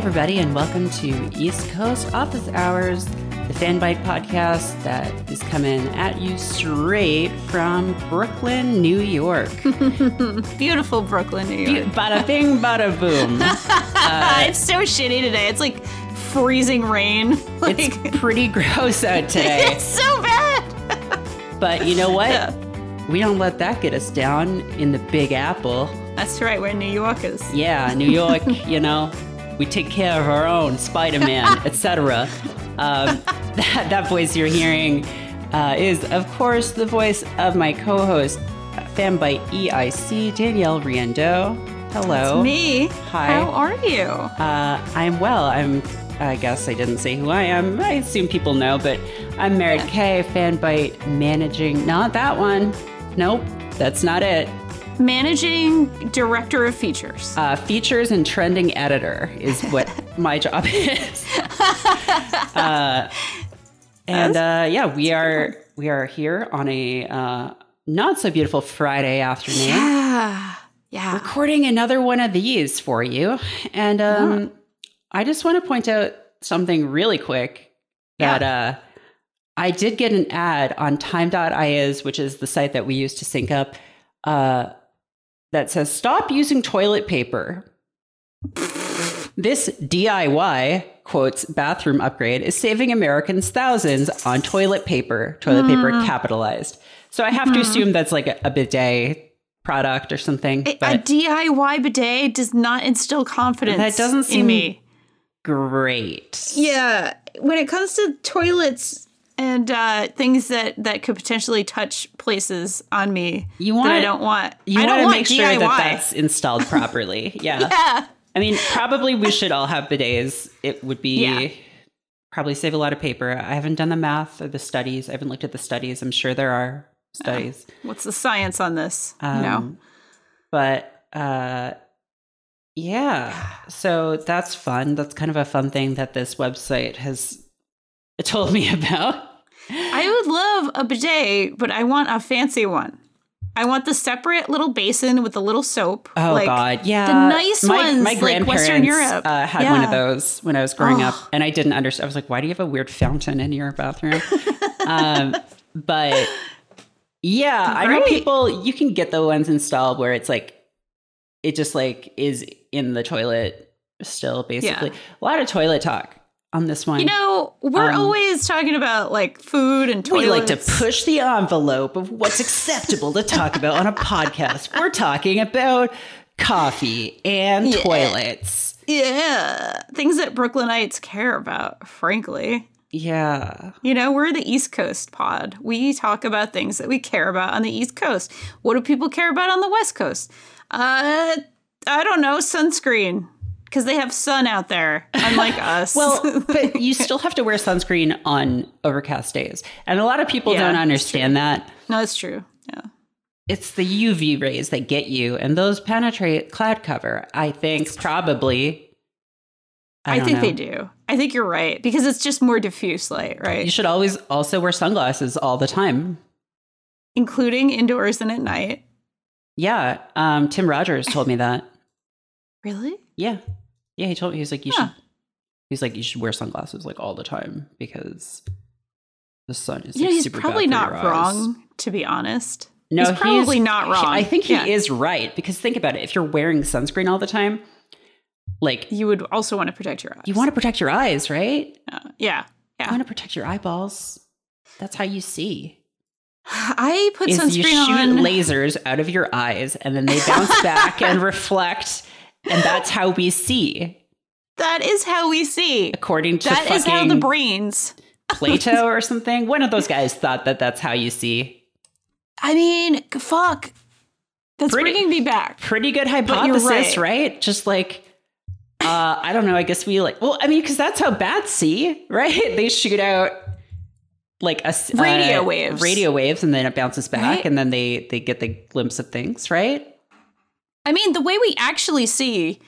Everybody, and welcome to East Coast Office Hours, the Fanbyte podcast that is coming at you straight from Brooklyn, New York. Beautiful Brooklyn, New York. bada bing, bada boom. Uh, it's so shitty today. It's like freezing rain. Like, It's pretty gross out today, it's so bad. but you know what? Yeah. We don't let that get us down in the Big Apple. That's right. We're New Yorkers. Yeah, New York, you know, we take care of our own, Spider Man, etc. Um, that, that voice you're hearing uh, is, of course, the voice of my co host, Fanbyte EIC, Danielle Riendeau. Hello. It's me. Hi. How are you? Uh, I'm well. I'm. I guess I didn't say who I am. I assume people know, but I'm Merritt K, Fanbyte managing. Not that one. Nope, that's not it. Managing director of features. Uh, features and trending editor is what my job is. uh, and uh, yeah, we are we are here on a uh, not so beautiful Friday afternoon, yeah. Yeah. recording another one of these for you. And um, I just want to point out something really quick that uh, I did get an ad on Time.is, which is the site that we use to sync up. Uh, that says stop using toilet paper. This DIY quotes bathroom upgrade is saving Americans thousands on toilet paper. Toilet paper mm. capitalized. So I have to mm. assume that's like a, a bidet product or something. A- a But DIY bidet does not instill confidence That doesn't seem- in me. great. Yeah, when it comes to toilets and uh, things that that could potentially touch places on me You that I don't want. You I don't want to make DIY. sure that that's installed properly. Yeah. yeah. I mean, probably we should all have bidets. It would be Yeah. probably save a lot of paper. I haven't done the math or the studies. I haven't looked at the studies. I'm sure there are studies. What's the science on this? Um, know. But uh, yeah, so that's fun. That's kind of a fun thing that this website has told me about. I would love a bidet, but I want a fancy one. I want the separate little basin with the little soap. Oh like, God, yeah. the nice my, ones, My like grandparents Western Europe. Uh, had one of those when I was growing up, Oh. and I didn't understand. I was like, "Why do you have a weird fountain in your bathroom?" um, but yeah, I know people. You can get the ones installed where it's like it just like is in the toilet still. Basically, a lot of toilet talk on this one. You know, we're Um, always talking about like food and toilets. we like to push the envelope of what's acceptable to talk about on a podcast. We're talking about coffee and Yeah. toilets. Yeah, things that Brooklynites care about, frankly. Yeah. You know, we're the East Coast pod. We talk about things that we care about on the East Coast. What do people care about on the West Coast? Uh, I don't know, sunscreen. Because they have sun out there, unlike us. Well, but you still have to wear sunscreen on overcast days. And a lot of people Yeah, don't understand that. no, that's true. Yeah. It's the UV rays that get you, and those penetrate cloud cover. I think probably. I, I, think know. they do. I think you're right. Because it's just more diffuse light, right? You should always also wear sunglasses all the time. Including indoors and at night. Yeah. Um, Tim Rogers told me that. Really? Yeah. Yeah, he told me he was like you Huh. should he's like you should wear sunglasses like all the time because the sun is know, like, he's super probably not wrong, to be honest. No, He's probably not wrong. I think he Yeah. is right because think about it. If you're wearing sunscreen all the time, like You would also want to protect your eyes. you want to protect your eyes, right? Uh, yeah. You want to protect your eyeballs. That's how you see. I put Is sunscreen you shoot on. lasers out of your eyes and then they bounce back and reflect, and that's how we see, that is how we see. according to That is how the brains. Plato or something. One of those guys thought that that's how you see. I mean, fuck. That's Pretty- bringing me back. Pretty good hypothesis, right. right. Just like, uh, I don't know. I guess we like. Well, I mean, because that's how bats see, right? They shoot out like a Radio uh, waves. radio waves, and then it bounces back, Right. and then they they get the glimpse of things, right? I mean, the way we actually see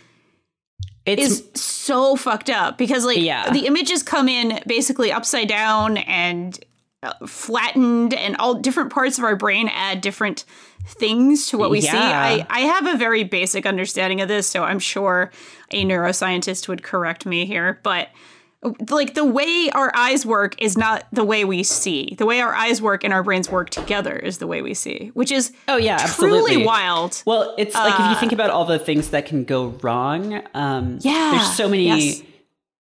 It's is so fucked up because like Yeah. the images come in basically upside down and uh, flattened and all different parts of our brain add different things to what we see. I, I have a very basic understanding of this, so I'm sure a neuroscientist would correct me here, but like the way our eyes work is not the way we see. The way our eyes work and our brains work together is the way we see, which is Oh yeah, truly absolutely. wild. Well, it's like if you Uh, think about all the things that can go wrong, um, Yeah, there's so many yes.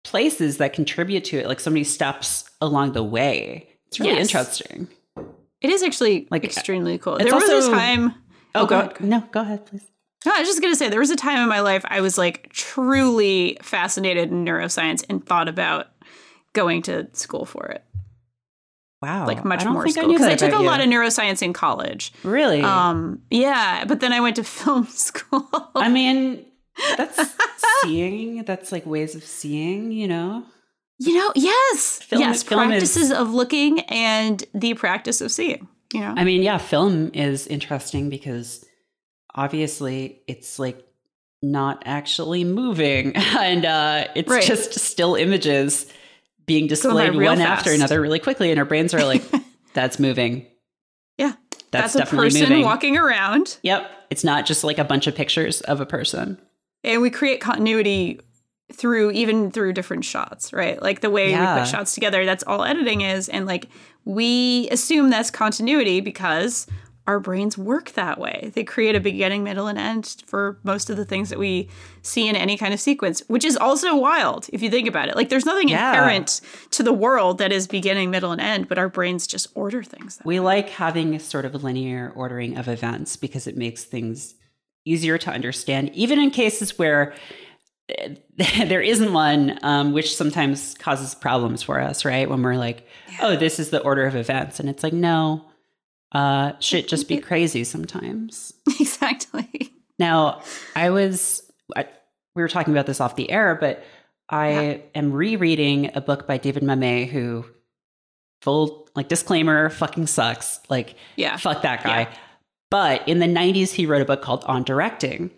places that contribute to it, like so many steps along the way. It's really Yes. interesting. It is actually Like, extremely cool. There was a time. Oh, go ahead. No, go ahead, please. No, I was just gonna say there was a time in my life I was like truly fascinated in neuroscience and thought about going to school for it, Wow, like much more school because I, that took a about lot of neuroscience in college. really. Um, yeah, but then I went to film school. I mean, that's seeing. That's like ways of seeing. You know. you know, yes, Film- yes, film is- practices of looking and the practice of seeing. You know, I mean, yeah, film is interesting because obviously it's like not actually moving and uh, it's Right. just still images being displayed one after another really quickly and our brains are like that's moving. Yeah, that's, that's, a person moving. walking around. yep. It's not just like a bunch of pictures of a person. And we create continuity through even through different shots right? Like the way we put shots together that's all editing is and like we assume that's continuity because our brains work that way they create a beginning middle and end for most of the things that we see in any kind of sequence which is also wild if you think about it like there's nothing Yeah. inherent to the world that is beginning middle and end but our brains just order things that we like having a sort of linear ordering of events because it makes things easier to understand, even in cases where eh, there isn't one, um, which sometimes causes problems for us, right? When we're like, oh, this is the order of events. And it's like, no, uh, shit just be crazy sometimes. exactly Now, I was, I, we were talking about this off the air, but I Yeah. am rereading a book by David Mamet, who, full like disclaimer, fucking sucks. Like, yeah fuck that guy. Yeah. But in the 90s, he wrote a book called On Directing,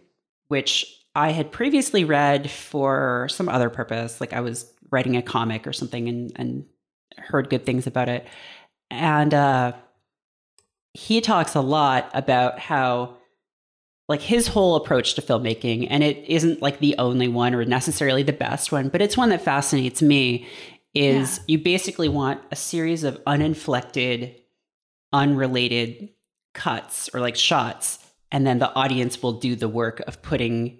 which I had previously read for some other purpose. Like I was writing a comic or something and, and heard good things about it. And uh, he talks a lot about how, like, his whole approach to filmmaking, and it isn't like the only one or necessarily the best one, but it's one that fascinates me. Is Yeah. you basically want a series of uninflected, unrelated cuts or like shots and then the audience will do the work of putting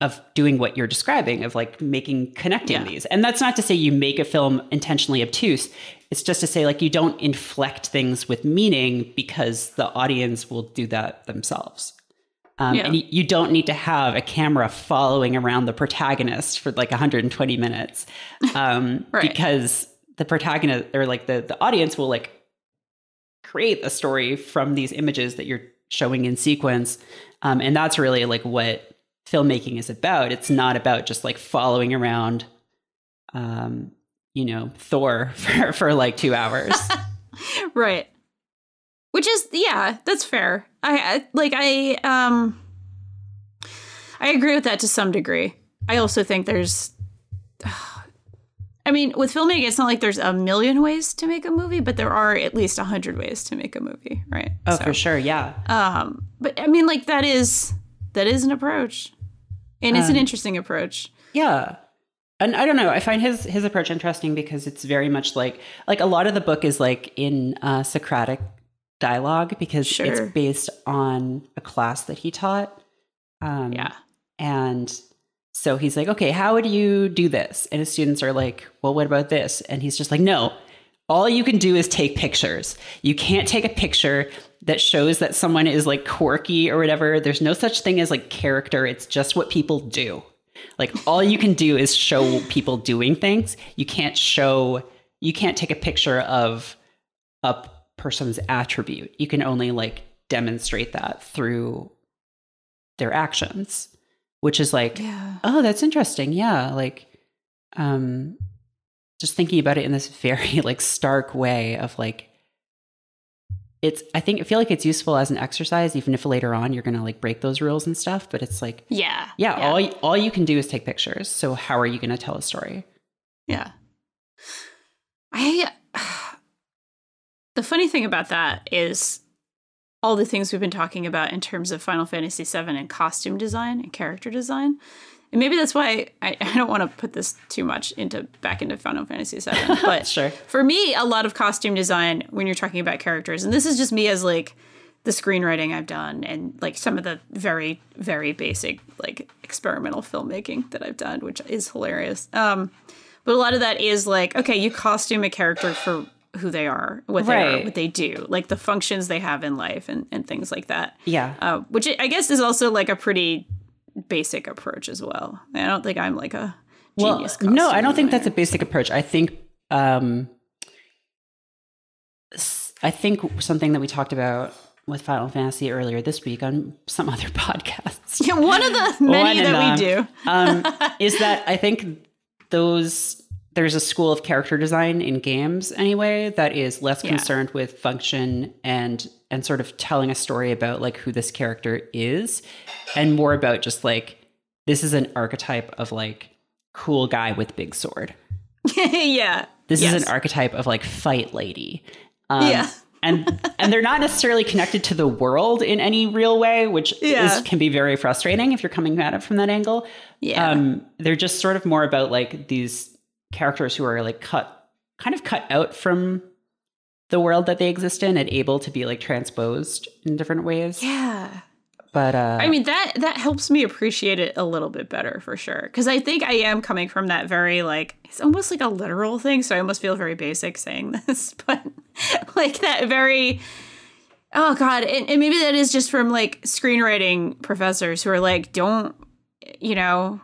of doing what you're describing of like making connecting Yeah. these and that's not to say you make a film intentionally obtuse it's just to say like you don't inflect things with meaning because the audience will do that themselves um, Yeah. and you, you don't need to have a camera following around the protagonist for like 120 minutes um, Right. because the protagonist or like the, the audience will like create a story from these images that you're showing in sequence um, and that's really like what filmmaking is about. It's not about just like following around um, you know thor for, for like two hours. Right. Which is yeah that's fair. I, I like i um i agree with that to some degree. I also think there's i mean with filmmaking it's not like there's a million ways to make a movie but there are at least a hundred ways to make a movie right? Oh So, for sure yeah. um but i mean like that is that is an approach and it's an Um, interesting approach Yeah. And I don't know, I find his his approach interesting because it's very much like like a lot of the book is like in uh, Socratic dialogue because Sure. it's based on a class that he taught. Um, yeah And so he's like, okay, how would you do this? And his students are like, well, what about this? And he's just like, no, all you can do is take pictures. You can't take a picture that shows that someone is like quirky or whatever. There's no such thing as like character. It's just what people do. Like all you can do is show people doing things. You can't show, you can't take a picture of a person's attribute. You can only like demonstrate that through their actions, which is like, yeah oh, that's interesting. Yeah. Like, um, just thinking about it in this very like stark way of like, it's, I think, I feel like it's useful as an exercise, even if later on you're going to like break those rules and stuff. But it's like, yeah yeah, all, all you can do is take pictures. So how are you going to tell a story? Yeah. I the funny thing about that is all the things we've been talking about in terms of Final Fantasy VII and costume design and character design. And maybe that's why I, I don't want to put this too much into back into Final Fantasy VII. But Sure. for me, a lot of costume design when you're talking about characters, and this is just me as like the screenwriting I've done and like some of the very, very basic like experimental filmmaking that I've done, which is hilarious. Um, but a lot of that is like, okay, you costume a character for who they are, what they are, what they do, like the functions they have in life and, and things like that. Yeah. Uh, which I guess is also like a pretty basic approach as well. I don't think I'm like a well, genius. no, I don't think that's a basic approach. I think, um, I think something that we talked about with Final Fantasy earlier this week on some other podcasts yeah, one of the many that we do. um, is that I think those there's a school of character design in games anyway that is less Yeah. concerned with function and and sort of telling a story about like who this character is and more about just like this is an archetype of like cool guy with big sword. yeah. This Yes. is an archetype of like fight lady. Um, Yeah. and and they're not necessarily connected to the world in any real way, which Yeah. is, can be very frustrating if you're coming at it from that angle. Yeah. Um, they're just sort of more about like these characters who are like cut, kind of cut out from the world that they exist in and able to be like transposed in different ways. yeah. But uh, I mean that that helps me appreciate it a little bit better for sure because I think I am coming from that very like it's almost like a literal thing so I almost feel very basic saying this but like that very oh god and, and maybe that is just from like screenwriting professors who are like don't you know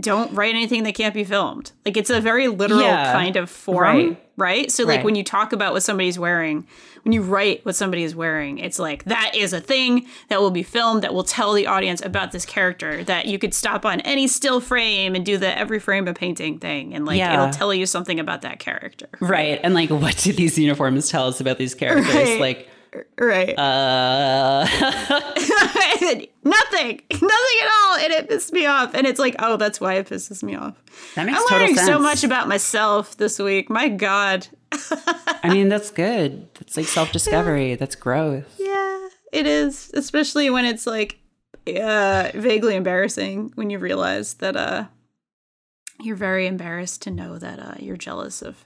don't write anything that can't be filmed like it's a very literal Yeah. kind of form Right. right, so like Right. when you talk about what somebody's wearing when you write what somebody is wearing it's like that is a thing that will be filmed that will tell the audience about this character that you could stop on any still frame and do the every frame a painting thing and like Yeah. it'll tell you something about that character right. And like, what do these uniforms tell us about these characters? Right. Like, right. Uh, nothing. Nothing at all. And it pissed me off. And it's like oh that's why it pisses me off. That makes i'm total learning sense. so much about myself this week. My god. I mean, that's good. That's like self discovery. That's growth. Yeah, it is, especially when it's like uh vaguely embarrassing when you realize that uh you're very embarrassed to know that uh you're jealous of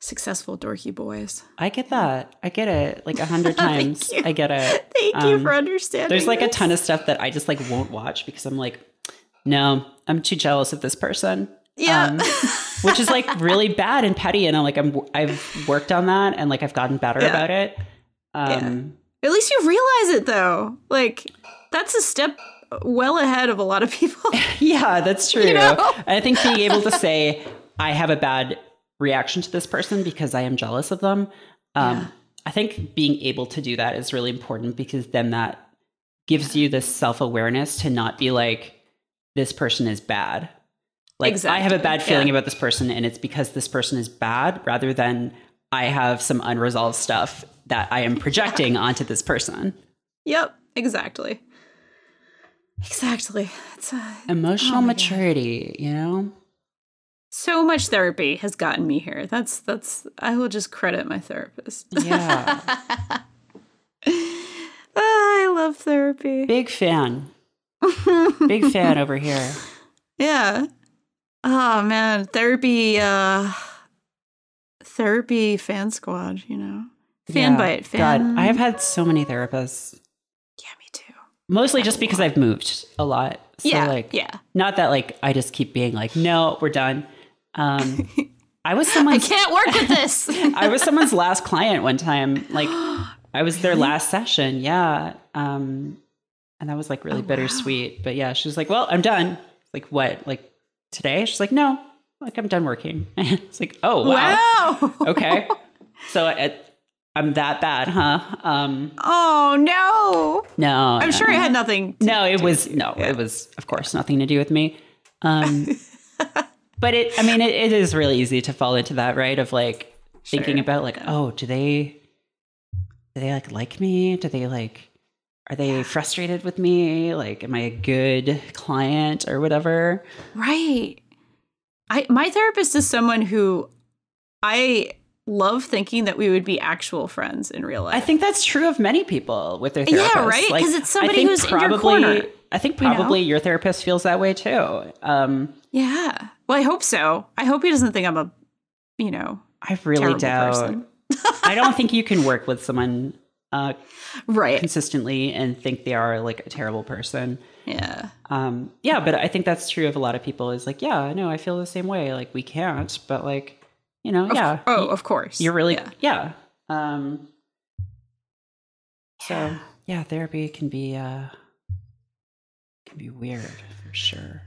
successful dorky boys. I get that. I get it. Like a hundred times. I get it. Thank you Um, for understanding. There's like a ton of stuff that I just like won't watch because I'm like, no, I'm too jealous of this person. Yeah. Um, which is like really bad and petty. And I'm like, I'm I've worked on that and like I've gotten better Yeah. about it. Um, At least you realize it though. Like that's a step well ahead of a lot of people. yeah, that's true. know? I think being able to say I have a bad reaction to this person because I am jealous of them. Um, Yeah. I think being able to do that is really important because then that gives you this self awareness to not be like, this person is bad. Like, I have a bad feeling Yeah. about this person and it's because this person is bad rather than I have some unresolved stuff that I am projecting onto this person. yep, exactly. Exactly. It's uh, Emotional Oh my God. maturity, you know? So much therapy has gotten me here. That's that's I will just credit my therapist. Yeah. Ah, I love therapy. Big fan. Big fan over here. Yeah. Oh man, therapy uh therapy fan squad, you know. Fan Yeah. bite, fan. God, I have had so many therapists. Yeah, me too. Mostly just because I've moved a lot. So yeah. like yeah. not that like I just keep being like, no, we're done. Um I was someone. I can't work with this. I was someone's last client one time. Like I was their last session. Yeah. Um and that was like really Oh, wow. bittersweet. But yeah, she was like, Well, I'm done. Like what? Like today? She's like, No, like I'm done working. it's like, oh wow. wow. okay. So it, I'm that bad, huh? Um, Oh no. no, I'm sure it had nothing to No, it was no, it was of course nothing to do with me. Um, but it, I mean, it, it is really easy to fall into that, right? Of like thinking about like, oh, do they, do they like like me? Do they like, are they frustrated with me? Like, am I a good client or whatever? Right. I my therapist is someone who I love thinking that we would be actual friends in real life. I think that's true of many people with their therapists. Yeah, right? Like, 'Cause it's somebody who's in your corner, I think you know? probably your therapist feels that way too. Um, yeah. Well, I hope so. I hope he doesn't think I'm a, you know, I really doubt. person. I don't think you can work with someone uh, Right. consistently and think they are like a terrible person. Yeah. Um, yeah, but I think that's true of a lot of people. Is like, yeah, no, I feel the same way. Like we can't, but like, you know, Of- yeah, Oh, y- of course. you're really, Yeah. yeah. Um, so Yeah. yeah, therapy can be uh, can be weird for sure.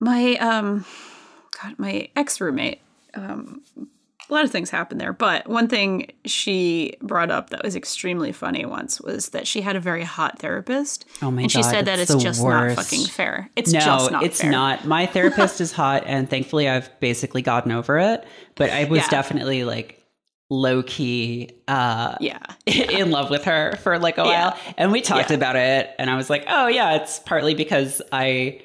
My um god, my ex roommate, um a lot of things happened there, but one thing she brought up that was extremely funny once was that she had a very hot therapist. Oh my and she said that it's just worst. not fucking fair. It's no, just not it's fair. not. My therapist is hot, and thankfully, I've basically gotten over it. But I was Yeah. definitely like low key uh, Yeah. in love with her for like a Yeah. while, and we talked Yeah. about it. And I was like, oh yeah, it's partly because I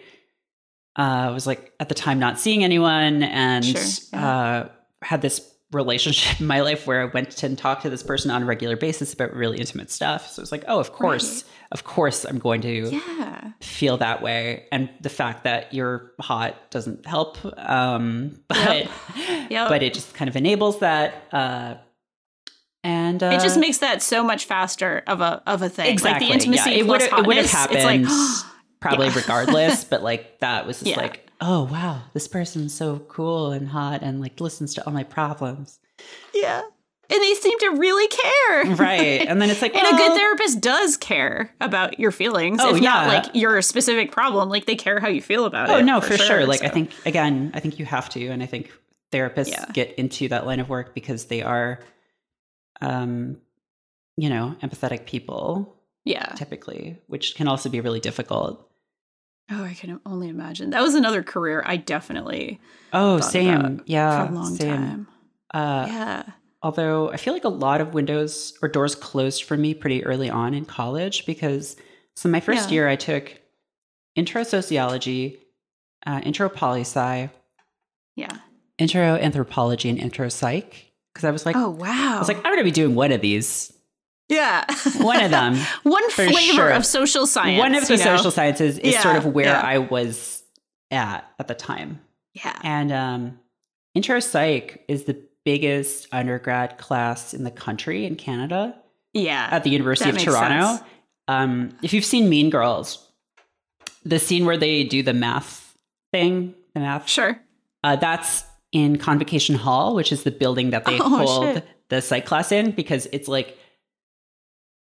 uh, I was like at the time not seeing anyone, and Sure, yeah. uh, had this relationship in my life where I went and talked to this person on a regular basis about really intimate stuff. So it's like, oh, of course, of course, I'm going to Yeah. feel that way and the fact that you're hot doesn't help um but Yep. but it just kind of enables that uh and uh, it just makes that so much faster of a of a thing. exactly Like the intimacy yeah. it would it would have happened It's like probably Yeah. regardless but like that was just Yeah. like oh wow this person's so cool and hot and like listens to all my problems yeah. And they seem to really care. right and then it's like And a good therapist does care about your feelings. Oh, if not like your specific problem, like they care how you feel about it. Oh no, for, sure. Like I think again, I think you have to, and I think therapists Yeah. get into that line of work because they are, um, you know, empathetic people Yeah. typically, which can also be really difficult. Oh, I can only imagine. That was another career I definitely Oh, same, yeah, for a long same. time. Uh, yeah. Although I feel like a lot of windows or doors closed for me pretty early on in college because so my first Yeah. year I took intro sociology, uh, intro poli sci, Yeah. intro anthropology, and intro psych because I was like, Oh wow. I was like, I'm going to be doing one of these. Yeah. One of them. One flavor sure. of social science. one of the know? social sciences is sort of where yeah. I was at at the time. Yeah. And um, intro psych is the biggest undergrad class in the country in Canada Yeah. at the University That of Toronto. Um, if you've seen Mean Girls, the scene where they do the math thing, the math, Sure. uh, that's in Convocation Hall, which is the building that they Oh, hold shit. the psych class in, because it's like,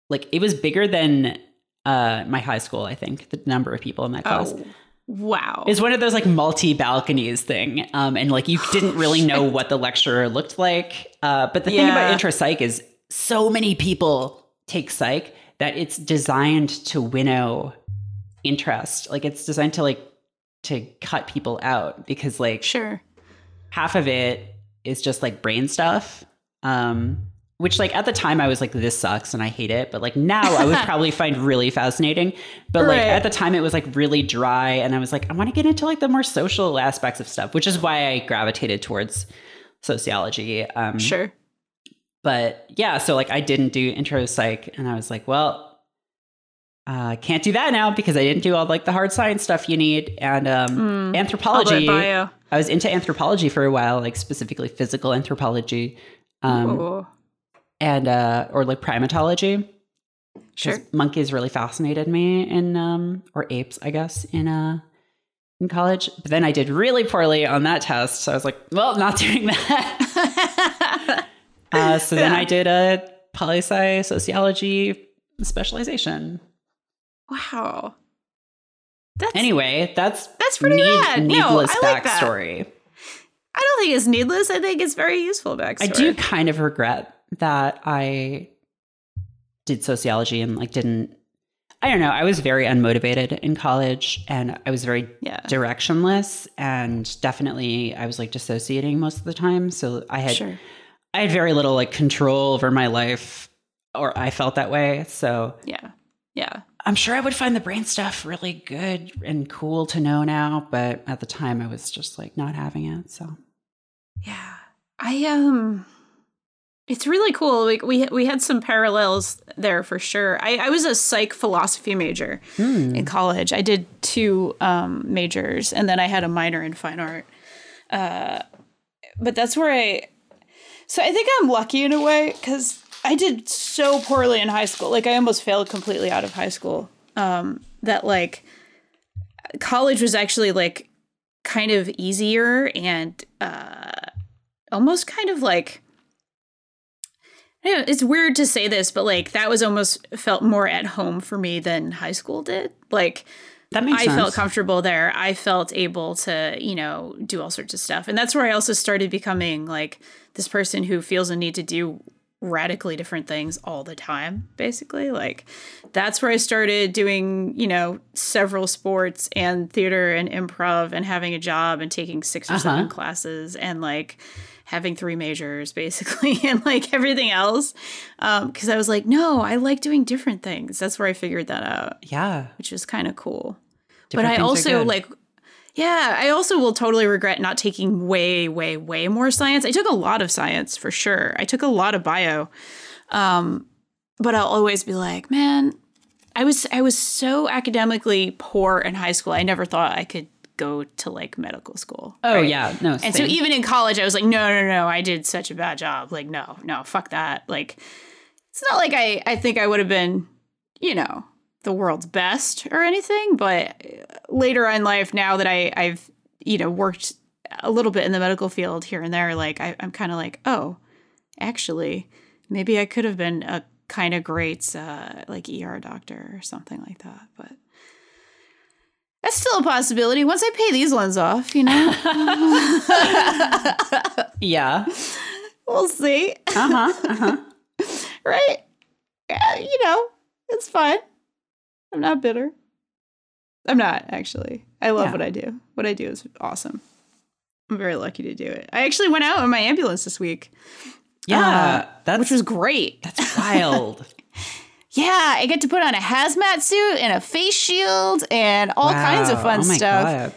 like it was bigger than uh, my high school. I think the number of people in that class Oh. Wow. It's one of those like multi balconies thing, um, and like you didn't really know what the lecturer looked like. Uh, but the thing about intro psych is so many people take psych that it's designed to winnow interest. Like it's designed to like to cut people out because like sure. half of it is just like brain stuff. Um, which like at the time I was like, this sucks and I hate it. But like now I would probably find really fascinating. But like at the time it was like really dry and I was like, I want to get into like the more social aspects of stuff, which is why I gravitated towards sociology. Um Sure. but yeah, so like I didn't do intro psych and I was like, well, uh, can't do that now because I didn't do all like the hard science stuff you need. And um, Mm. Anthropology. I was into anthropology for a while, like specifically physical anthropology, um. And uh, or like primatology. Sure. monkeys really fascinated me in um, or apes, I guess, in uh in college. But then I did really poorly on that test, so I was like, well, not doing that. uh, so then Yeah. I did a poli sci sociology specialization. wow. That's Anyway, that's That's pretty rad. No, Needless I like that. backstory. I don't think it's needless. I think it's very useful backstory. I do kind of regret that I did sociology and like didn't I don't know, I was very unmotivated in college and I was very Yeah. directionless and definitely I was like dissociating most of the time, so I had Sure. I had very little like control over my life or I felt that way. So Yeah. Yeah. I'm sure I would find the brain stuff really good and cool to know now, but at the time I was just like not having it. So Yeah. I um It's really cool. Like we we had some parallels there for sure. I, I was a psych philosophy major Hmm. in college. I did two um, majors, and then I had a minor in fine art. Uh, but that's where I. So I think I'm lucky in a way because I did so poorly in high school. Like I almost failed completely out of high school. Um, that like college was actually like kind of easier and uh, almost kind of like I don't know, it's weird to say this, but like that was almost felt more at home for me than high school did. Like That makes I sense. felt comfortable there. I felt able to, you know, do all sorts of stuff. And that's where I also started becoming like this person who feels a need to do radically different things all the time, basically. Like that's where I started doing, you know, several sports and theater and improv and having a job and taking 6 or seven Uh-huh. classes and like having three majors basically and like everything else. Um, because I was like, no, I like doing different things. That's where I figured that out, yeah. which is kind of cool Different but I also like yeah, I also will totally regret not taking way, way, way more science. I took a lot of science for sure. I took a lot of bio. Um, but I'll always be like, man, I was I was so academically poor in high school. I never thought I could go to like medical school. Oh right? yeah, no. And so even in college, I was like, no, no, no, I did such a bad job. Like, no, no, fuck that. Like, it's not like I, I think I would have been, you know, the world's best or anything. But later on in life, now that I, I've, you know, worked a little bit in the medical field here and there, like, I, I'm kind of like, oh, actually, maybe I could have been a kind of great, uh, like, ER doctor or something like that. But that's still a possibility once I pay these ones off, you know? yeah. we'll see. Uh huh. Uh huh. right? Yeah, you know, it's fine. I'm not bitter. I'm not actually. I love Yeah. what I do. What I do is awesome. I'm very lucky to do it. I actually went out in my ambulance this week, Yeah. that's which was great. that's wild. Yeah, I get to put on a hazmat suit and a face shield and all kinds of Wow. fun oh my stuff. God.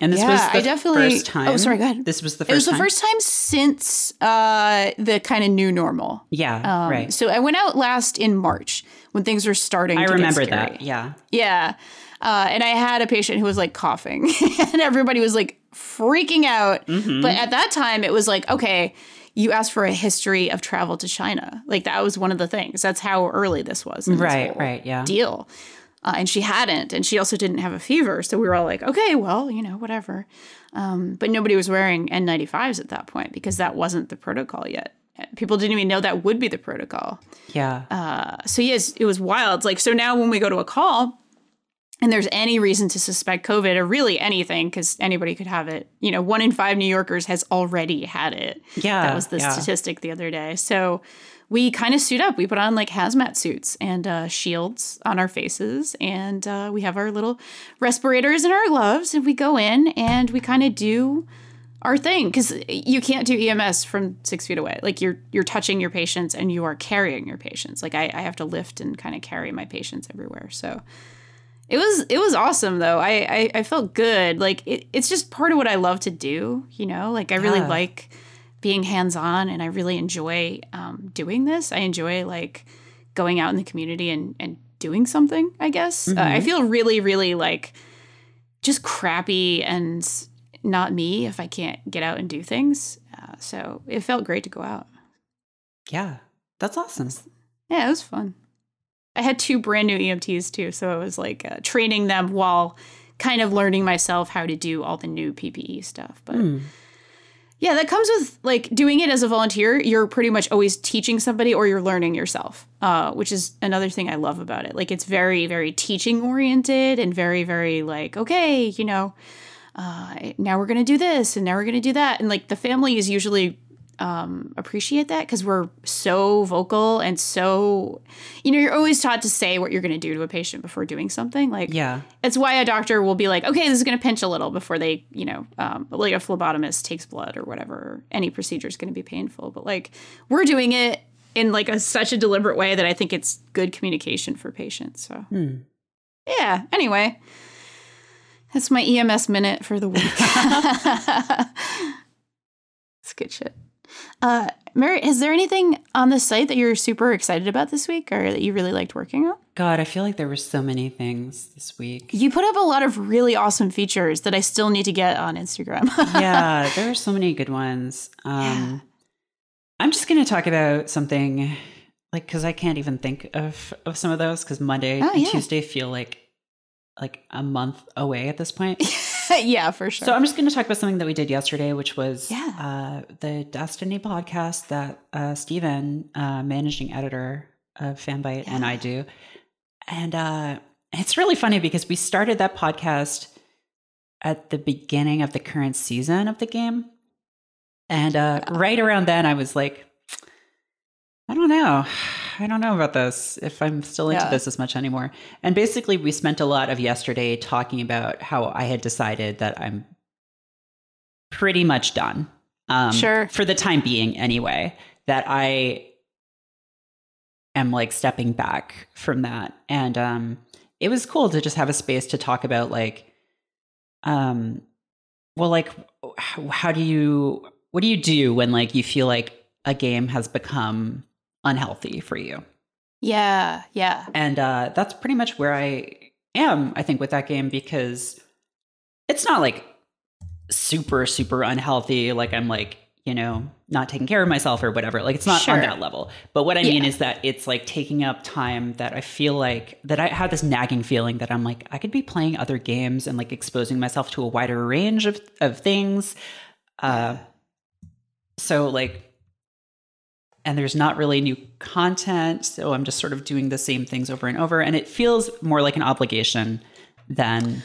And this Yeah, was I the definitely- first time. oh, sorry, go ahead. This was the first. It was the time. first time since uh, the kind of new normal. Yeah. Um, right. So I went out last in March when things were starting. I to remember that. Yeah. Yeah. Uh, and I had a patient who was like coughing, and everybody was like freaking out. Mm-hmm. But at that time, it was like, okay, you asked for a history of travel to China. Like that was one of the things. That's how early this was. this Right. whole Right. Yeah. Deal. Uh, and she hadn't, and she also didn't have a fever. So we were all like, okay, well, you know, whatever. Um, but nobody was wearing N95s at that point because that wasn't the protocol yet. People didn't even know that would be the protocol Yeah. Uh, so yes, it was wild. Like so now when we go to a call and there's any reason to suspect COVID or really anything, because anybody could have it. You know, one in five New Yorkers has already had it. yeah. that was the yeah. statistic the other day. So we kind of suit up. We put on like hazmat suits and uh, shields on our faces, and uh, we have our little respirators and our gloves, and we go in and we kind of do our thing because you can't do EMS from six feet away. Like you're you're touching your patients and you are carrying your patients. Like I, I have to lift and kind of carry my patients everywhere. So it was it was awesome though. I I, I felt good. Like it, it's just part of what I love to do. You know, like I really Yeah. like being hands on and I really enjoy um, doing this. I enjoy like going out in the community and and doing something. I guess uh, I feel really really like just crappy and not me if I can't get out and do things. Uh, so it felt great to go out. Yeah. That's awesome. Yeah, it was fun. I had two brand new EMTs too, so it was like uh, training them while kind of learning myself how to do all the new PPE stuff. But Hmm. yeah, that comes with like doing it as a volunteer. You're pretty much always teaching somebody or you're learning yourself, uh, which is another thing I love about it. Like it's very, very teaching oriented and very, very like, okay, you know, uh, now we're going to do this and now we're going to do that. And like the family is usually um, appreciate that because we're so vocal and so, you know, you're always taught to say what you're going to do to a patient before doing something. Like, Yeah. it's why a doctor will be like, okay, this is going to pinch a little before they, you know, um, like a phlebotomist takes blood or whatever. Any procedure is going to be painful, but like we're doing it in like a such a deliberate way that I think it's good communication for patients. So Hmm. yeah. Anyway, that's my EMS minute for the week. it's good shit. Uh, Mary, is there anything on the site that you're super excited about this week or that you really liked working on? God, I feel like there were so many things this week. You put up a lot of really awesome features that I still need to get on Instagram. yeah, there are so many good ones. Um, yeah. I'm just going to talk about something like because I can't even think of of some of those because Monday oh, and yeah. Tuesday feel like like a month away at this point. yeah, for sure. So I'm just going to talk about something that we did yesterday, which was yeah. uh, the Destiny podcast that uh, Steven, uh, managing editor of Fanbyte, yeah. and I do. And uh, it's really funny because we started that podcast at the beginning of the current season of the game. And uh, yeah. right around then, I was like, I don't know. I don't know about this, if I'm still into yeah. this as much anymore. And basically, we spent a lot of yesterday talking about how I had decided that I'm pretty much done. Um, sure. For the time being, anyway, that I am like stepping back from that. And um, it was cool to just have a space to talk about, like, um, well, like, how do you, what do you do when, like, you feel like a game has become unhealthy for you. Yeah, yeah. And uh, that's pretty much where I am, I think, with that game because it's not like super, super unhealthy. Like I'm like, you know, not taking care of myself or whatever. Like it's not sure. on that level. But what I mean is that it's like taking up time that I feel like that I have this nagging feeling that I'm like, I could be playing other games and like exposing myself to a wider range of, of things. Uh, so like and there's not really new content. So I'm just sort of doing the same things over and over. And it feels more like an obligation than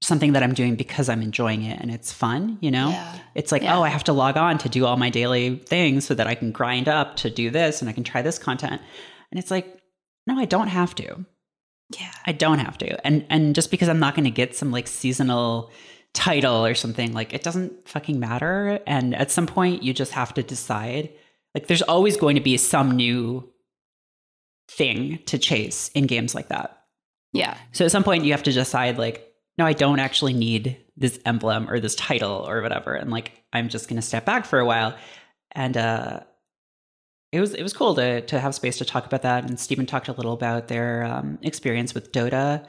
something that I'm doing because I'm enjoying it and it's fun, you know? Yeah. It's like, yeah. oh, I have to log on to do all my daily things so that I can grind up to do this and I can try this content. And it's like, no, I don't have to. Yeah. I don't have to. And and just because I'm not going to get some like seasonal title or something, like it doesn't fucking matter. And at some point you just have to decide like there's always going to be some new thing to chase in games like that. Yeah. So at some point you have to decide like, no, I don't actually need this emblem or this title or whatever. And like I'm just gonna step back for a while. And uh it was it was cool to to have space to talk about that. And Steven talked a little about their um, experience with Dota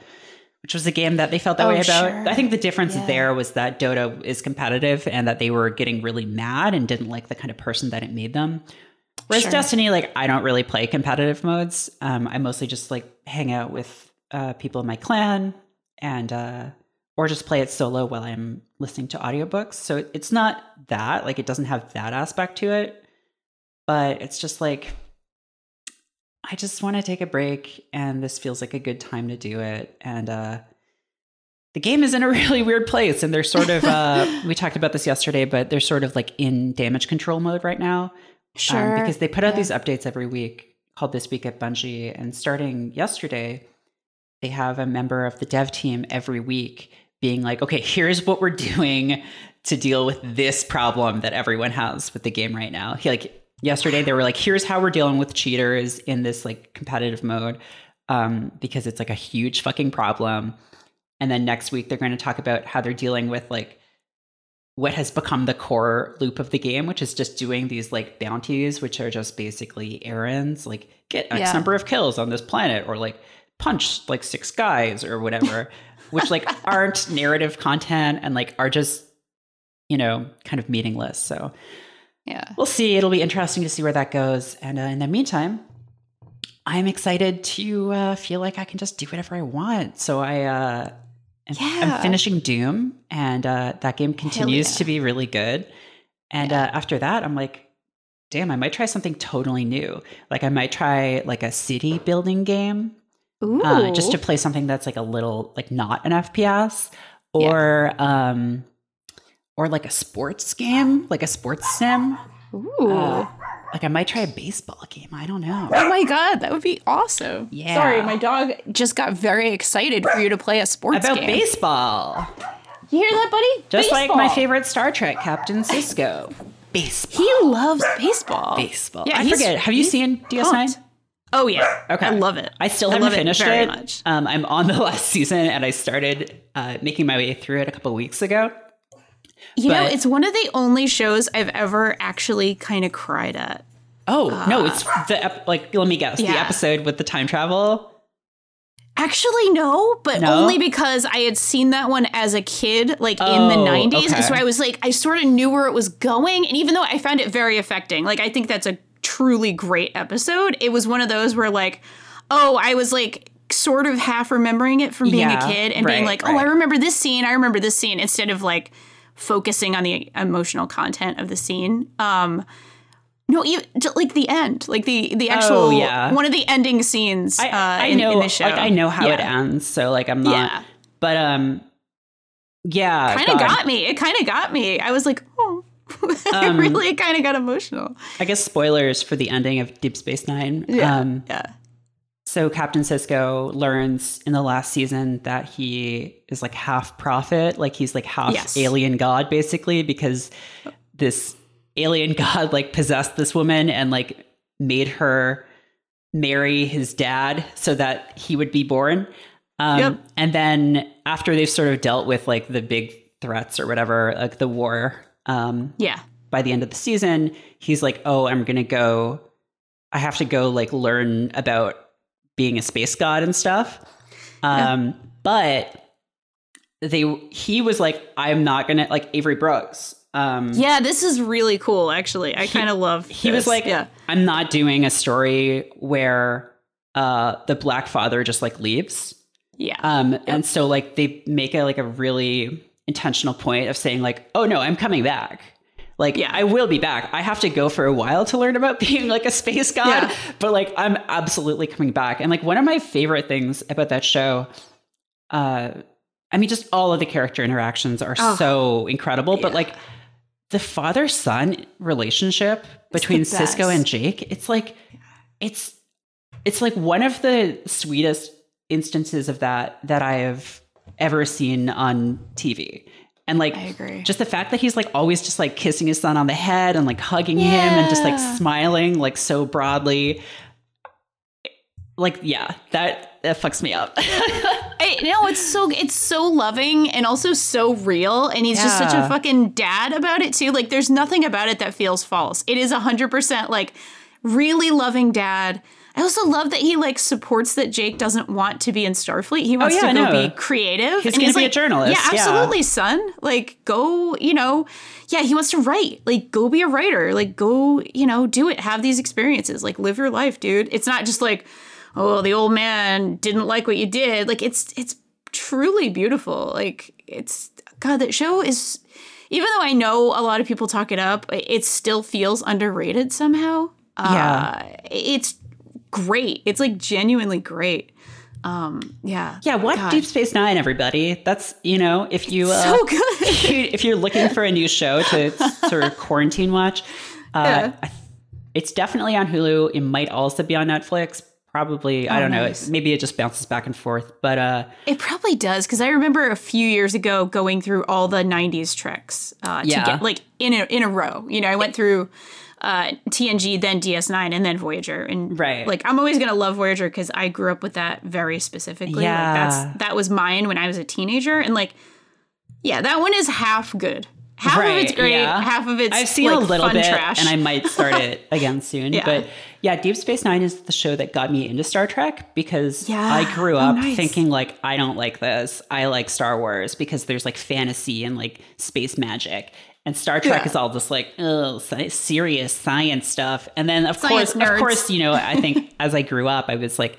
which was a game that they felt that oh, way about. Sure. I think the difference yeah. there was that Dota is competitive and that they were getting really mad and didn't like the kind of person that it made them. Whereas sure. Destiny, like I don't really play competitive modes. Um, I mostly just like hang out with uh, people in my clan and uh, or just play it solo while I'm listening to audiobooks. So it's not that like it doesn't have that aspect to it, but it's just like I just want to take a break and this feels like a good time to do it. And uh, the game is in a really weird place. And they're sort of, uh, we talked about this yesterday, but they're sort of like in damage control mode right now. Um, sure. Um, because they put out yeah. these updates every week called This Week at Bungie. And starting yesterday, they have a member of the dev team every week being like, okay, here's what we're doing to deal with this problem that everyone has with the game right now. He like yesterday they were like here's how we're dealing with cheaters in this like competitive mode um, because it's like a huge fucking problem and then next week they're going to talk about how they're dealing with like what has become the core loop of the game which is just doing these like bounties which are just basically errands like get x yeah. number of kills on this planet or like punch like six guys or whatever which like aren't narrative content and like are just you know kind of meaningless so yeah. We'll see. It'll be interesting to see where that goes. And uh, in the meantime, I'm excited to uh, feel like I can just do whatever I want. So I, uh, am, yeah. I'm finishing Doom, and uh, that game continues yeah. to be really good. And yeah. uh, after that, I'm like, damn, I might try something totally new. Like I might try like a city building game, uh, just to play something that's like a little like not an FPS, or um, or like a sports game, like a sports sim. Ooh. Uh, like I might try a baseball game. I don't know. Oh my god, that would be awesome. Yeah. Sorry, my dog just got very excited for you to play a sports about game. baseball. You hear that, buddy? Just baseball. like my favorite Star Trek Captain Sisko. Baseball. He loves baseball. Baseball. Yeah, I forget. Have you seen DS9? Pumped. Oh yeah. Okay. I love it. I still I haven't finished it. Much. Um, I'm on the last season and I started uh, making my way through it a couple weeks ago. You know, it's one of the only shows I've ever actually kind of cried at. Oh no, uh, it's the ep- like. Let me guess. The episode with the time travel. Actually, no, but No? only because I had seen that one as a kid, like in the Oh, 90s. And so. I was like, I sort of knew where it was going. And even though I found it very affecting, like, I think that's a truly great episode, it was one of those where, like, oh, I was like, sort of half remembering it from being Yeah, a kid and being like, oh, I remember this scene, I remember this scene, instead of like focusing on the emotional content of the scene. Um, no, you like the end, like the the actual Oh, yeah. one of the ending scenes. I, uh, I in, know, in the show. like I know how it ends, so like I'm not. Yeah. But um, yeah, kind of got me. It kind of got me. I was like, oh, Um, really kind of got emotional. I guess spoilers for the ending of Deep Space Nine. Yeah, Um, yeah, so Captain Sisko learns in the last season that he is like half prophet, like he's like half Yes. alien god, basically, because this alien god like possessed this woman and like made her marry his dad so that he would be born. Um, Yep. And then after they've sort of dealt with like the big threats or whatever, like the war, um, yeah, by the end of the season, he's like, "Oh, I'm going to go I have to go like learn about being a space god and stuff." Um but they he was like, "I'm not going to like Avery Brooks." Um yeah. This is really cool. Actually, I kind of love. he was like, yeah, "I'm not doing a story where uh the black father just like leaves." yeah, Um, and so like they make a like a really intentional point of saying like, oh no, I'm coming back. Like Yeah. I will be back. I have to go for a while to learn about being like a space god, Yeah. but like I'm absolutely coming back. And like one of my favorite things about that show, uh, I mean, just all of the character interactions are Oh. so incredible. But like the father son relationship between Sisko and Jake, it's like it's it's like one of the sweetest instances of that that I have ever seen on TV. And like I agree. just the fact that he's like always just like kissing his son on the head and like hugging him and just like smiling like so broadly. Like yeah, that that fucks me up. I, no, it's so it's so loving and also so real, and he's just such a fucking dad about it too. Like, there's nothing about it that feels false. It is hundred percent like really loving dad. I also love that he like supports that Jake doesn't want to be in Starfleet. He wants Oh, yeah, to go know. be creative. He's and gonna be a journalist, Yeah, yeah. absolutely, son. Like, go. You know, yeah, he wants to write. Like, go be a writer. Like, go. You know, do it. Have these experiences. Like, live your life, dude. It's not just like oh the old man didn't like what you did like it's it's truly beautiful like it's god that show is even though i know a lot of people talk it up it still feels underrated somehow Yeah. uh, it's great it's like genuinely great um yeah yeah, watch God. Deep Space Nine, everybody. That's you know, if you uh, so good if, you, if you're looking for a new show to sort of quarantine watch, uh, Yeah. It's definitely on Hulu. It might also be on Netflix. Probably, I Oh, don't nice. know. Maybe it just bounces back and forth. But uh, It probably does because I remember a few years ago going through all the '90s Treks uh, Yeah. to get like in a in a row. You know, I went through uh, TNG, then DS9, and then Voyager, and Right. like I'm always gonna love Voyager because I grew up with that very specifically. Yeah. like, that's that was mine when I was a teenager, and like, yeah, that one is half good. Half of it's great. yeah. Half of it's I've seen like, a little bit, trash. and I might start it again soon. Yeah. But yeah, Deep Space Nine is the show that got me into Star Trek because Yeah. I grew Oh, up nice. thinking like I don't like this. I like Star Wars because there's like fantasy and like space magic. And Star Trek Yeah. is all just like oh serious science stuff. And then of Science course, nerds. of course, you know, I think as I grew up, I was like.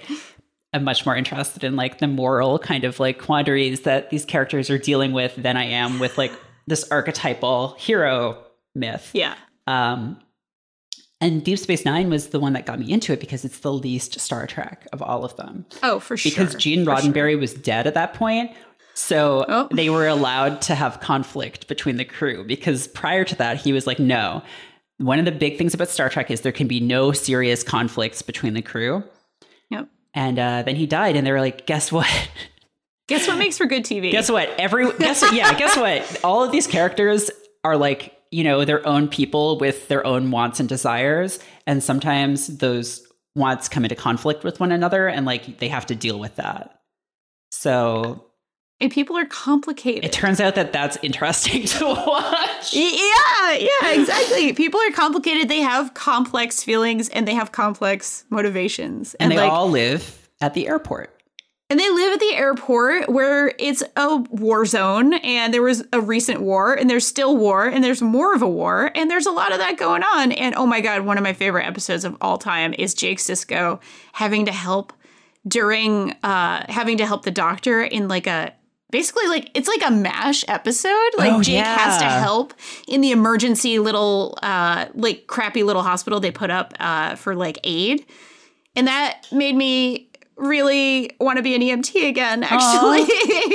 I'm much more interested in like the moral kind of like quandaries that these characters are dealing with than I am with like this archetypal hero myth. yeah, Um, and Deep Space Nine was the one that got me into it because it's the least Star Trek of all of them. oh for sure. Because Gene For sure. Roddenberry was dead at that point. So Oh. they were allowed to have conflict between the crew because prior to that, he was like, no. One of the big things about Star Trek is there can be no serious conflicts between the crew. Yep. And uh, then he died, and they were like, guess what? Guess what makes for good TV? Guess what? Every guess what, yeah, guess what? All of these characters are like, you know, their own people with their own wants and desires, and sometimes those wants come into conflict with one another and like they have to deal with that. So and people are complicated. It turns out that that's interesting to watch. Yeah, yeah, exactly. People are complicated. They have complex feelings and they have complex motivations. And, and they like, all live at the airport. And they live at the airport where it's a war zone and there was a recent war and there's still war and there's more of a war and there's a lot of that going on. And oh my God, one of my favorite episodes of all time is Jake Sisko having to help during uh having to help the doctor in like a basically like it's like a mash episode. Like oh, jake yeah. has to help in the emergency little uh like crappy little hospital they put up uh for like aid. And that made me really want to be an emt again actually.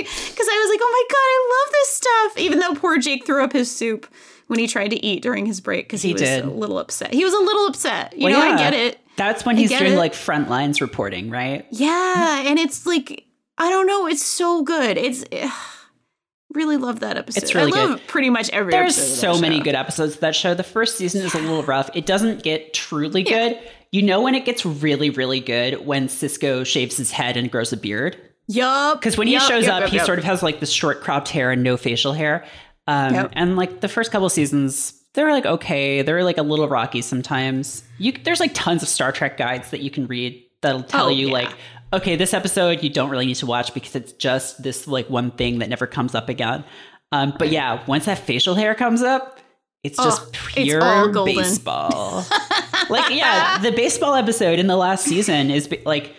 Because i was like oh my god i love this stuff. Even though poor jake threw up his soup when he tried to eat during his break because he, he, was did. a little upset. He was a little upset. You well, know yeah. i get it. That's when he's doing it. like front lines reporting right? Yeah and it's like I don't know. It's so good. It's ugh, really love that episode. It's really I love good. pretty much every. There's so many good episodes of that show. The first season is a little rough. It doesn't get truly yeah. good. You know when it gets really, really good when Sisko shaves his head and grows a beard. Yup. Because when yep, he shows yep, up, yep, he sort of has like the short cropped hair and no facial hair. Um, and like the first couple seasons, they're like okay. They're like a little rocky sometimes. You there's like tons of Star Trek guides that you can read that'll tell oh, you yeah. like okay, this episode you don't really need to watch because it's just this like one thing that never comes up again. Um, but yeah, once that facial hair comes up, it's just oh, pure it's baseball. like yeah, the baseball episode in the last season is like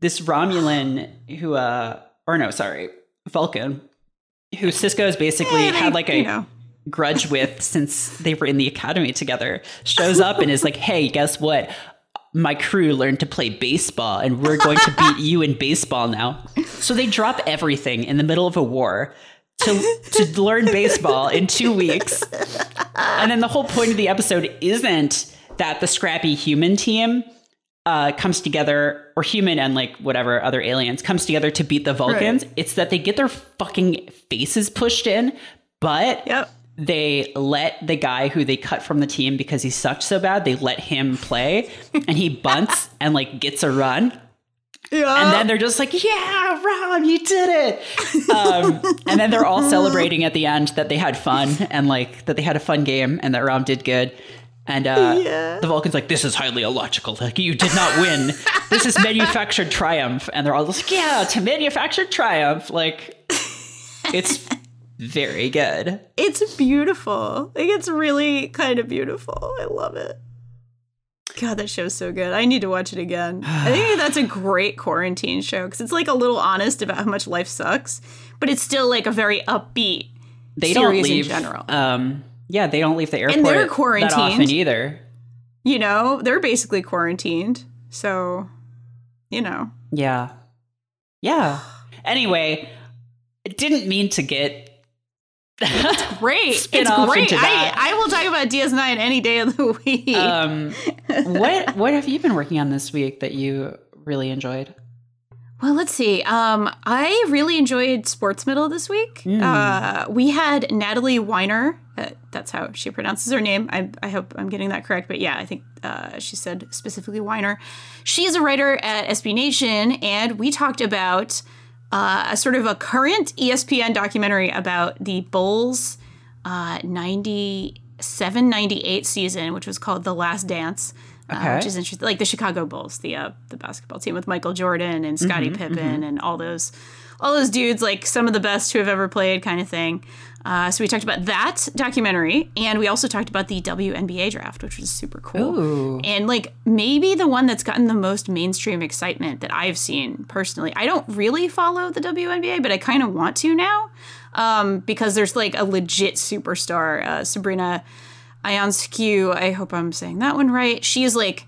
this Romulan who uh or no, sorry, Vulcan, who Sisko has basically yeah, had like a you know. grudge with since they were in the academy together, shows up and is like, "Hey, guess what? My crew learned to play baseball and we're going to beat you in baseball now. So they drop everything in the middle of a war to to learn baseball in 2 weeks. And then the whole point of the episode isn't that the scrappy human team uh, comes together, or human and like whatever other aliens comes together to beat the Vulcans. Right. It's that they get their fucking faces pushed in, but yep they let the guy who they cut from the team because he sucked so bad, they let him play and he bunts and like gets a run. Yeah. And then they're just like, yeah, Rom, you did it. Um, and then they're all celebrating at the end that they had fun and like that they had a fun game and that Rom did good. And uh, yeah. the Vulcan's like, this is highly illogical. Like, you did not win. this is manufactured triumph. And they're all just like, yeah, to manufactured triumph. Like, it's very good. It's beautiful. Like it's really kind of beautiful. I love it. God, that show's so good. I need to watch it again. I think that's a great quarantine show because it's like a little honest about how much life sucks, but it's still like a very upbeat. They don't leave. In general. Um, yeah, they don't leave the airport and they're quarantined that often either. You know, they're basically quarantined. So, you know. Yeah. Yeah. Anyway, it didn't mean to get it's great. it's great. I, I will talk about DS9 any day of the week. Um, what what have you been working on this week that you really enjoyed? Well, let's see. Um, I really enjoyed Sports Middle this week. Mm. Uh, we had Natalie Weiner. Uh, that's how she pronounces her name. I, I, hope I'm getting that correct. But yeah, I think uh, she said specifically Weiner. She is a writer at SB Nation, and we talked about uh, a sort of a current ESPN documentary about the Bulls uh, 97 98 season, which was called The Last Dance. Okay. Uh, which is interesting, like the Chicago Bulls, the uh, the basketball team with Michael Jordan and Scottie mm-hmm, Pippen mm-hmm. and all those all those dudes, like some of the best who have ever played, kind of thing. Uh, so we talked about that documentary, and we also talked about the WNBA draft, which was super cool. Ooh. And like maybe the one that's gotten the most mainstream excitement that I've seen personally. I don't really follow the WNBA, but I kind of want to now um, because there's like a legit superstar, uh, Sabrina Ionescu. I hope I'm saying that one right. She is like.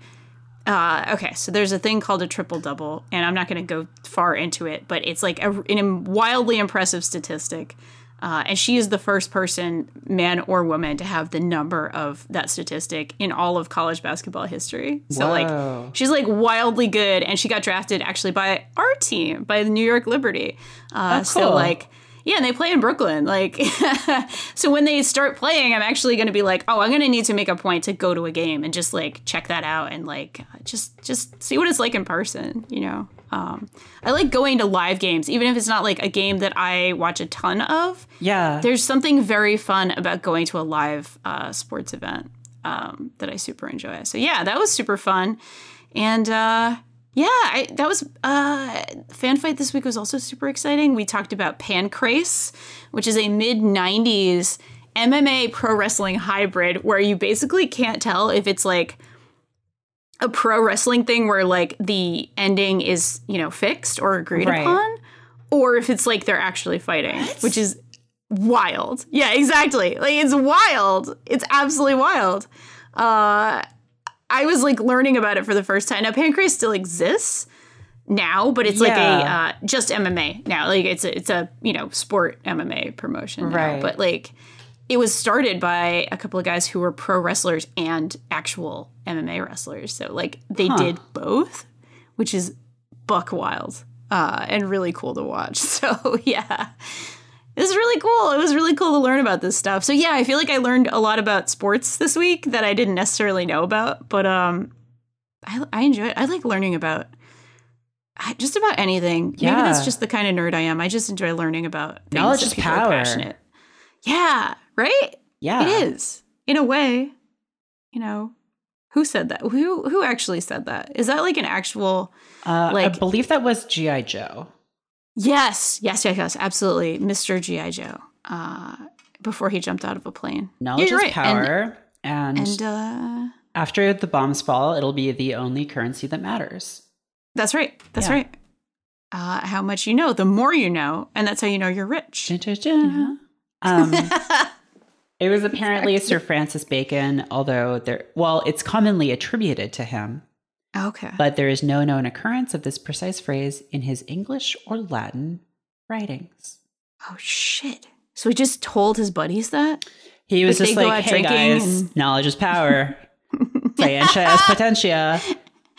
Uh, okay, so there's a thing called a triple double, and I'm not going to go far into it, but it's like a, a wildly impressive statistic uh, and she is the first person, man or woman, to have the number of that statistic in all of college basketball history. So, Whoa. like, she's like wildly good. And she got drafted actually by our team, by the New York Liberty. Uh, oh, cool. So, like, yeah, and they play in Brooklyn. Like, so when they start playing, I'm actually going to be like, oh, I'm going to need to make a point to go to a game and just like check that out and like just just see what it's like in person, you know. Um, I like going to live games, even if it's not like a game that I watch a ton of. Yeah. There's something very fun about going to a live uh, sports event um, that I super enjoy. So yeah, that was super fun, and uh, yeah, I, that was uh, fan fight this week was also super exciting. We talked about Pancrase, which is a mid '90s MMA pro wrestling hybrid where you basically can't tell if it's like a pro wrestling thing where like the ending is you know fixed or agreed Right. upon, or if it's like they're actually fighting, which is wild. Yeah, exactly. Like it's wild. It's absolutely wild. Uh I was like learning about it for the first time. Now Pancrase still exists now, but it's like a uh, just MMA now. Like it's a it's a you know sport MMA promotion, now. Right. But like it was started by a couple of guys who were pro wrestlers and actual MMA wrestlers. So like they Huh. did both, which is buck wild uh, and really cool to watch. So yeah, it was really cool. It was really cool to learn about this stuff. So yeah, I feel like I learned a lot about sports this week that I didn't necessarily know about, but um, I I enjoy it. I like learning about. Just about anything. Maybe that's just the kind of nerd I am. I just enjoy learning about things Knowledge that is people are power. passionate. Yeah, right. yeah. It is in a way. You know, who said that? Who who actually said that? Is that like an actual? Uh, I Like- believe that was G.I. Joe. Yes, yes, yes, yes, absolutely, Mr. GI Joe. Uh, before he jumped out of a plane. Knowledge you're is right. Power. And, And, uh, after the bombs fall, it'll be the only currency that matters. that's right. That's Yeah. right. Uh, how much you know, the more you know, and that's how you know you're rich. Dun, dun, dun. Um, it was apparently Sir Francis Bacon, although there, well, it's commonly attributed to him, okay. but there is no known occurrence of this precise phrase in his English or Latin writings. oh shit! So he just told his buddies that. He was Like, just like, "Hey guys, and- knowledge is power. Scientia est potentia."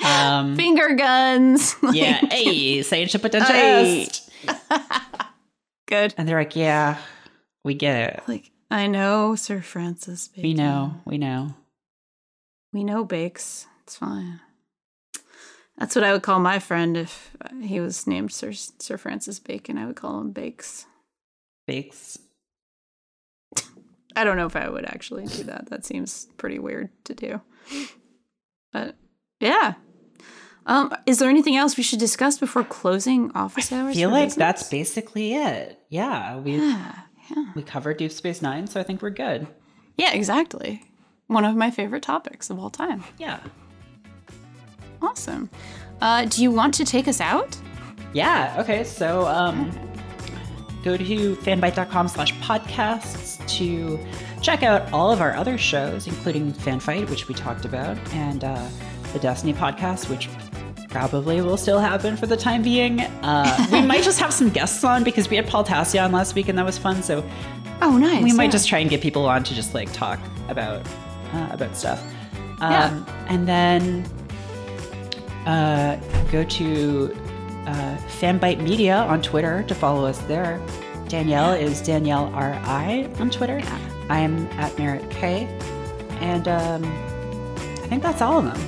Um, Finger guns. yeah, hey, scientia potentia est. Good. And they're like, "Yeah, we get it. Like I know, Sir Francis. Bacon. We know, we know." We know Bakes. It's fine. That's what I would call my friend if he was named Sir Sir Francis Bacon. I would call him Bakes. Bakes. I don't know if I would actually do that. That seems pretty weird to do. But yeah. Um, is there anything else we should discuss before closing office hours? I feel like business? that's basically it. Yeah, we yeah, yeah, we covered Deep Space Nine, so I think we're good. yeah, exactly. One of my favorite topics of all time. Yeah. Awesome. Uh, do you want to take us out? Yeah. Okay. So um, go to fanbite.com slash podcasts to check out all of our other shows, including Fanfight, which we talked about, and uh, the Destiny podcast, which probably will still happen for the time being. Uh, we might just have some guests on because we had Paul Tassi on last week and that was fun. So Oh, nice. we might yeah. just try and get people on to just like talk about uh, about stuff. Um, Yeah. And then uh, go to uh, Fanbite Media on Twitter to follow us there. Danielle is Danielle R I on Twitter. Yeah. I am at Merritt K, and um, I think that's all of them.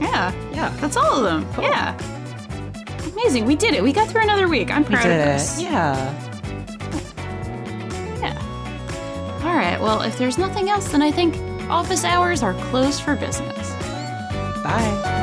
Yeah, Yeah, that's all of them. Yeah. Amazing. We did it. We got through another week. I'm we proud did of it. us. Yeah. Yeah. All right. Well, if there's nothing else, then I think office hours are closed for business. Bye.